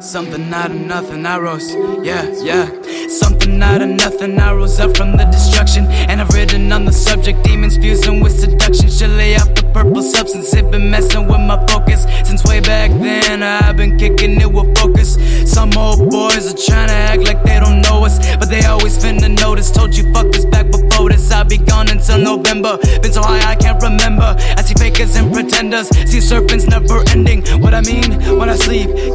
Something out of nothing, I rose. Yeah, yeah. Something out of nothing, I rose up from the destruction. And I've written on the subject, demons fusing with seduction. Should lay off the purple substance, it been messing with my focus. Since way back then, I've been kicking it with focus. Some old boys are trying to act like they don't know us, but they always finna notice. Told you fuck this back before this, I'll be gone until November. Been so high, I can't remember. I see fakers and pretenders, see serpents never ending. What I mean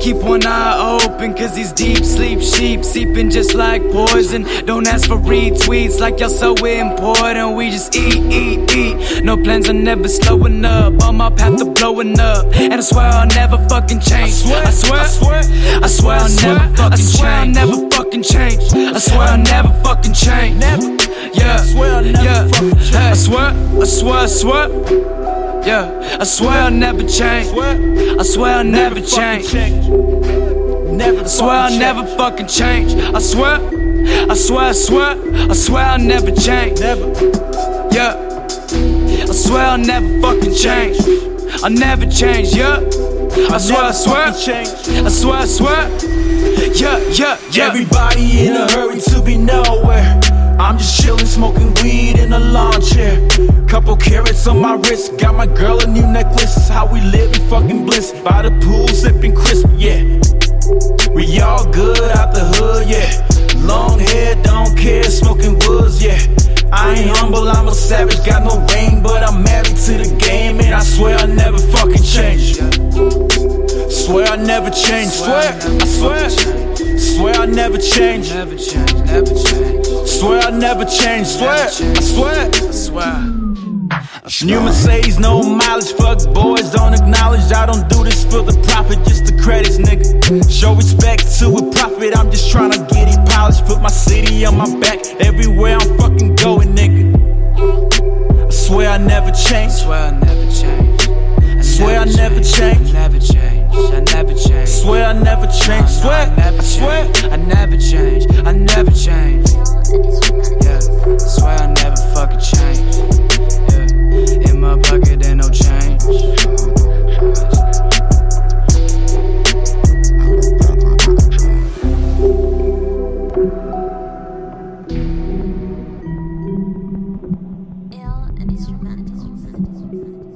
keep one eye open, cause these deep sleep sheep seeping just like poison. Don't ask for retweets like y'all so important. We just eat, eat, eat. No plans are never slowing up. On my path to blowing up. And I swear I'll never fucking change. I swear, I swear, I swear I'll never fucking I swear I'll never fucking change. I swear I'll never fucking change. Never. Yeah, swear yeah. Hey, I swear, I swear, I swear. Yeah, I swear I'll never change. I swear I'll never change. Never I swear I'll never fucking change. I swear, I swear, I swear, I swear I'll never change. Never. Yeah, I swear I'll never fucking change. I'll never change. Yeah, I swear, I swear, change. I swear, I swear. Yeah, yeah, yeah. Everybody in a hurry to be nowhere. I'm just chillin', smoking weed in a lawn chair. Couple carats on my wrist, got my girl a new necklace. How we live in fucking bliss. By the pool, sipping crisp, yeah. We all good out the hood, yeah. Long hair, don't care, smoking woods, yeah. I ain't humble, I'm a savage, got no ring, but I'm married to the game, and I swear I'll never fucking change. Swear I'll never change, swear, I swear. Swear I'll never change. Never change, never change. Swear I'll never change. Swear, I swear. I swear. New Mercedes, no mileage. Fuck boys, don't acknowledge. I don't do this for the profit, just the credits, nigga. Show respect to a prophet. I'm just trying to get it polished. Put my city on my back everywhere I'm fucking going, nigga. I swear I never change. Swear I'll never change. I Swear I never change. I never change. I never change. Swear I never change. Swear, I never change. I never change. I never change. and instrumentals.